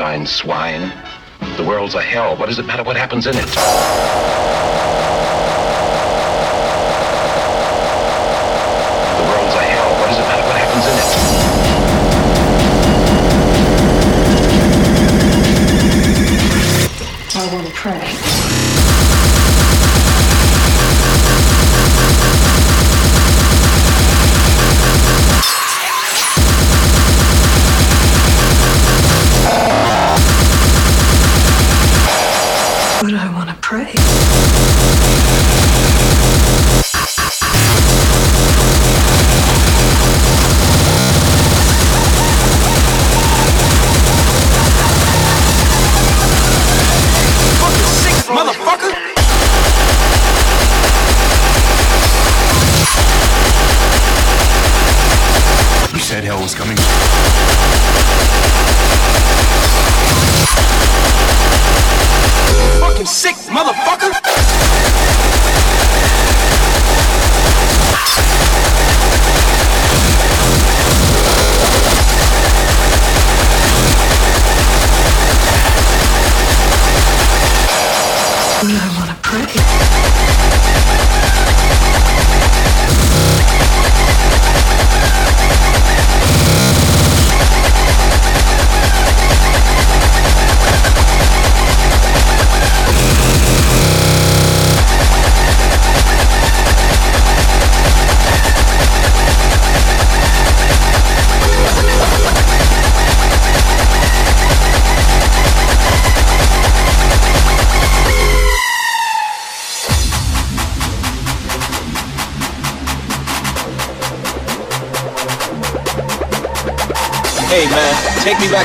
consigned swine. The world's a hell. What does it matter what happens in it?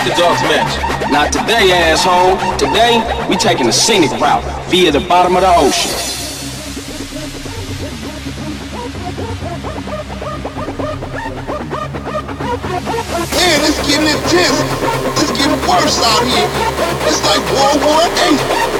the dogs match. Not today, asshole. Today, we taking a scenic route via the bottom of the ocean. Man, it's getting intense. It's getting worse out here. It's like World War Eight.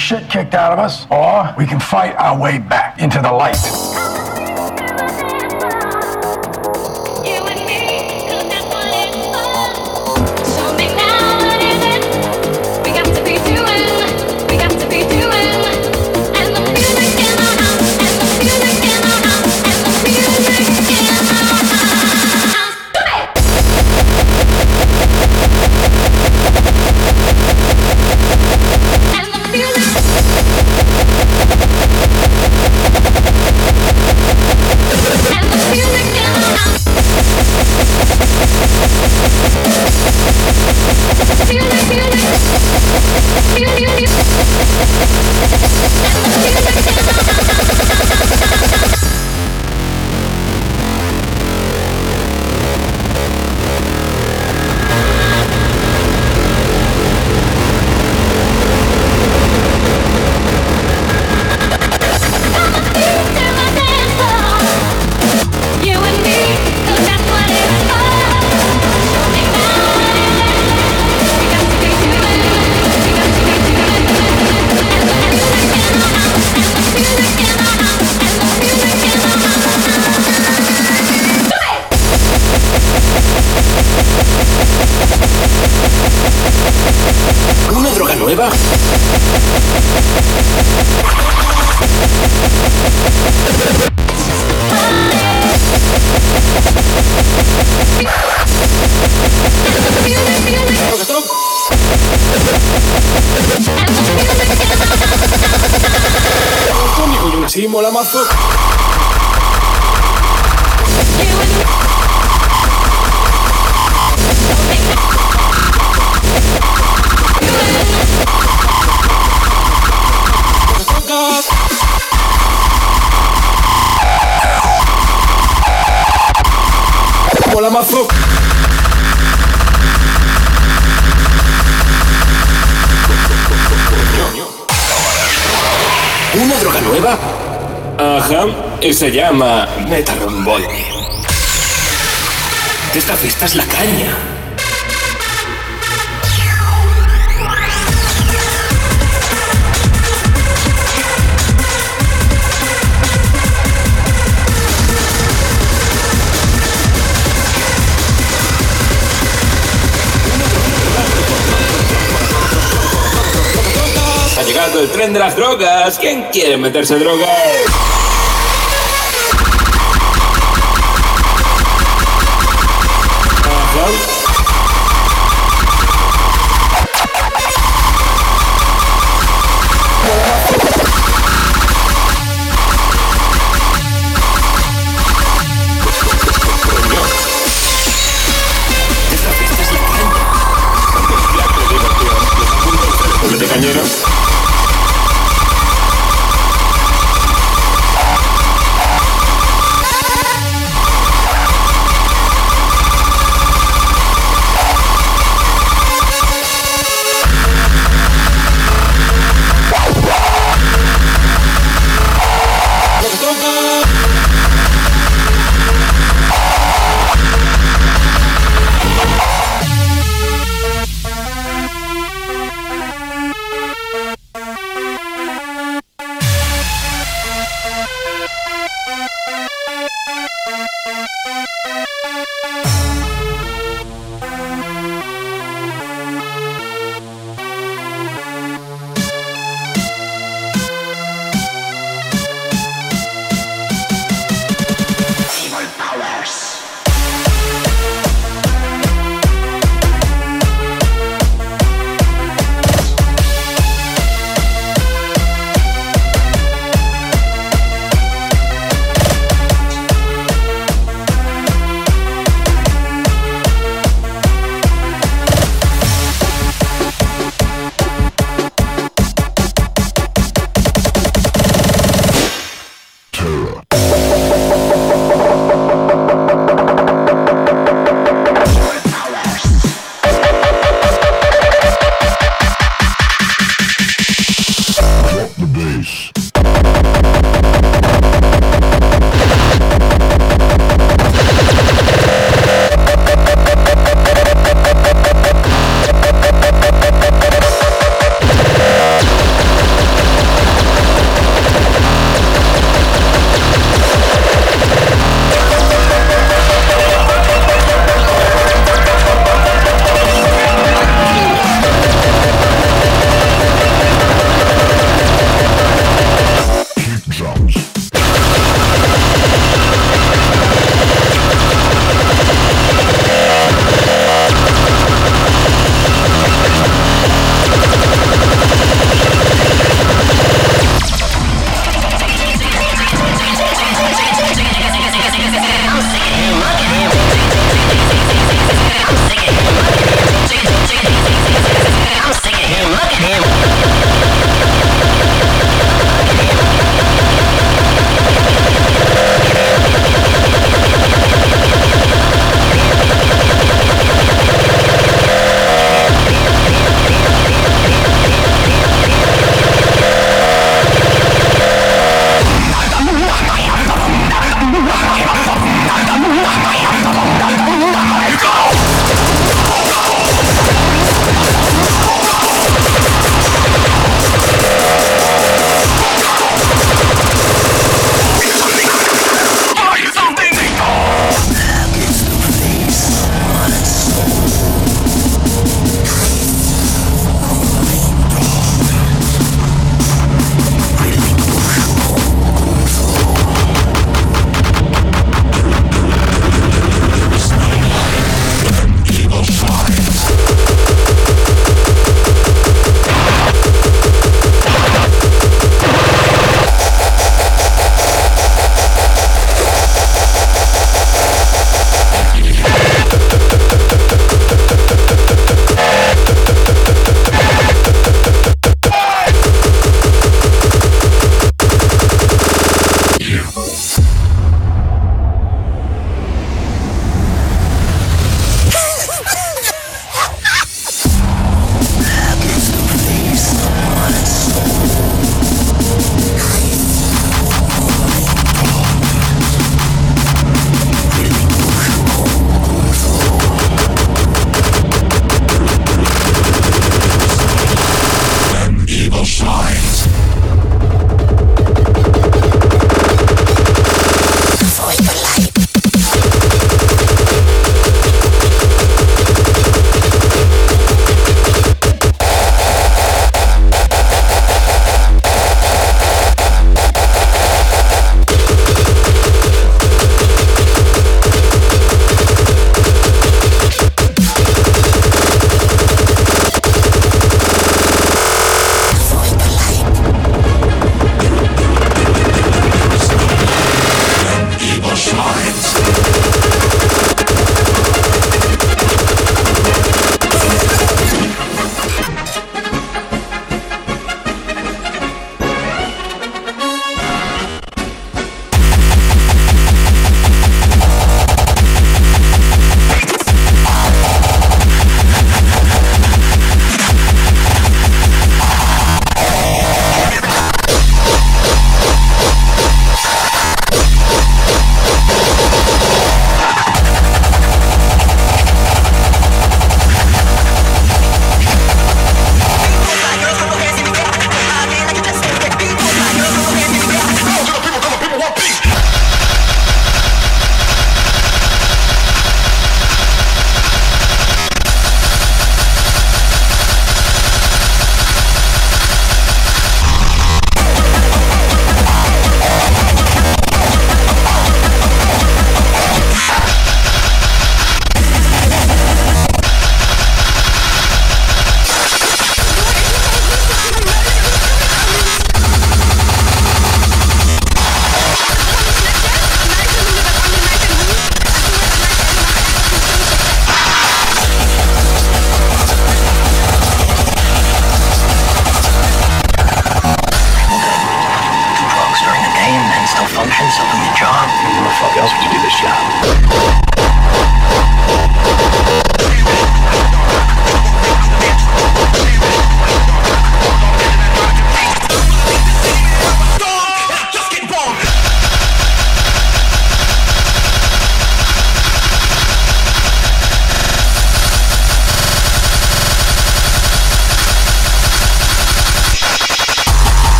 shit kicked out of us, or we can fight our way back into the nueva? Ajá, y se llama Metarombolmi. Esta fiesta es la caña. El tren de las drogas. ¿Quién quiere meterse droga?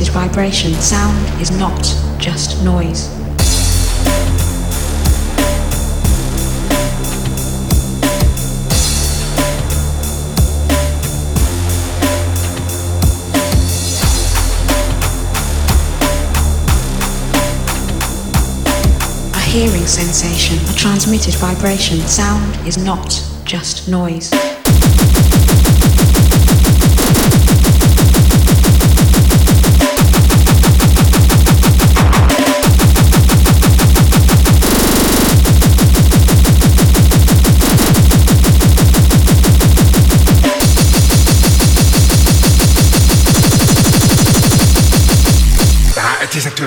A vibration. Sound is not just noise. A hearing sensation, a transmitted vibration. Sound is not just noise.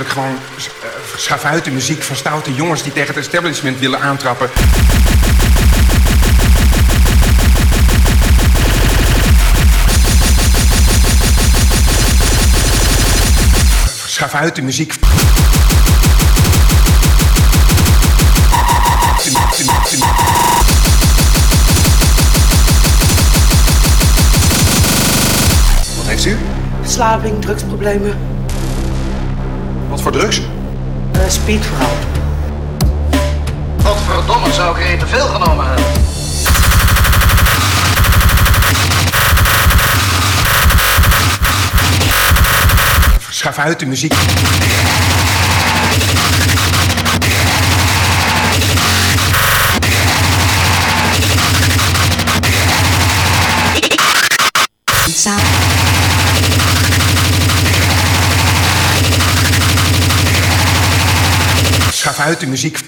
Gewoon uh, schafuiten muziek van stoute jongens die tegen het establishment willen aantrappen. Schafuiten muziek. Wat heeft u? Verslaving, drugsproblemen. Wat voor drugs? Uh, speedverhaal. Wat verdomme zou ik er even veel genomen hebben? Schafuiten muziek. Sound. uit de muziek.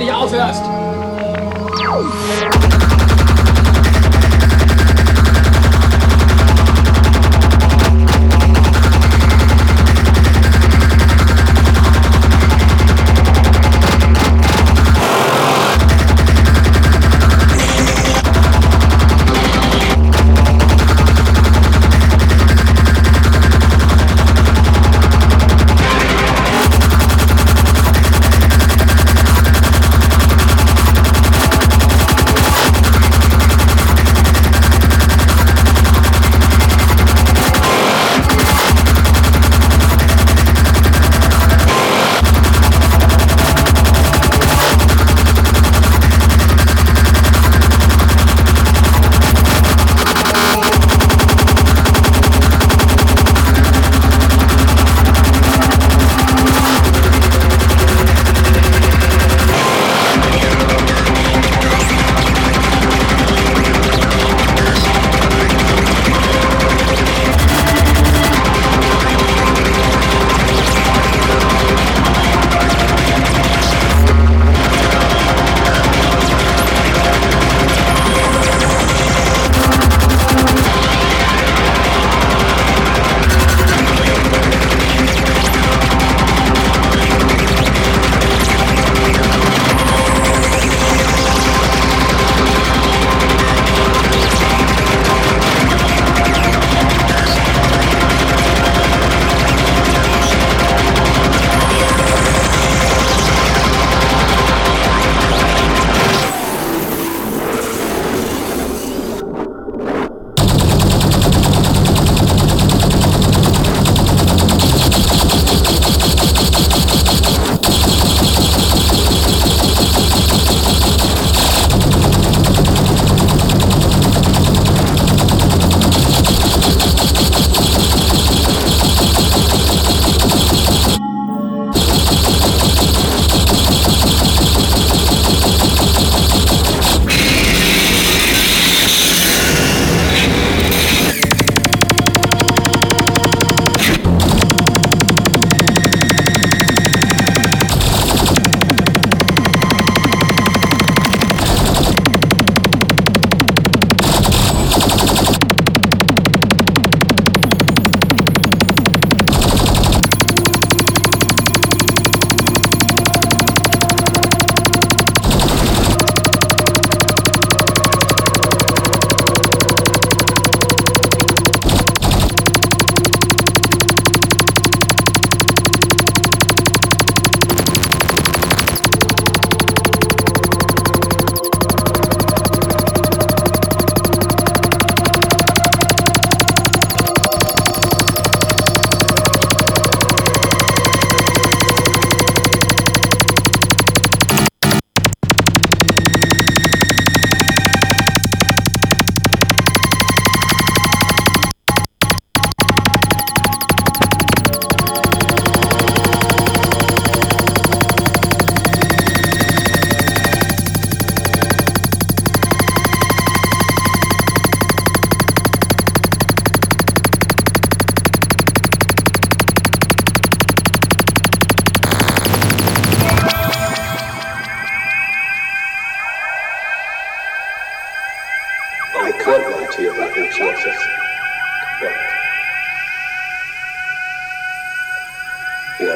Nicht aufhörst.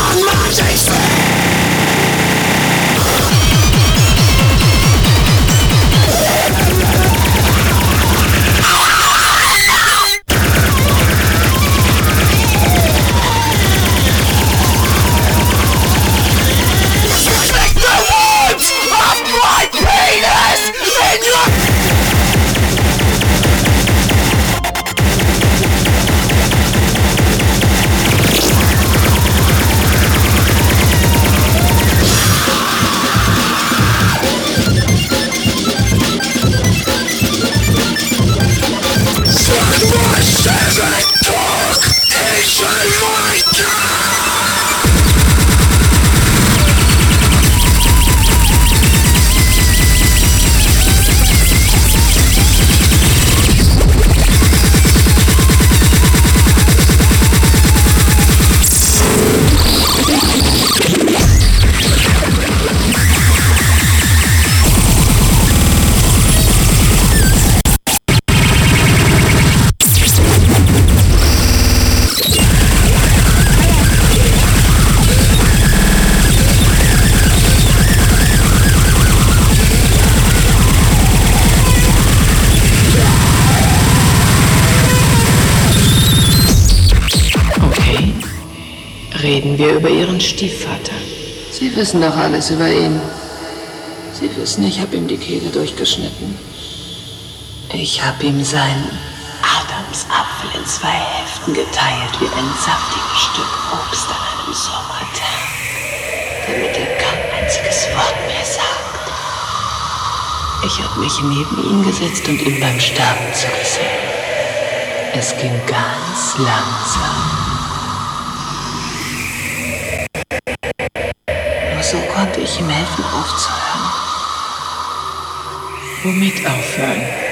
Auf jeden Tag Ihren Stiefvater. Sie wissen doch alles über ihn. Sie wissen, ich habe ihm die Kehle durchgeschnitten. Ich habe ihm seinen Adamsapfel in zwei Hälften geteilt wie ein saftiges Stück Obst an einem Sommertag, damit er kein einziges Wort mehr sagt. Ich habe mich neben ihn gesetzt und ihm beim Sterben zugesehen. Es ging ganz langsam. Ihm helfen aufzuhören. Womit aufhören?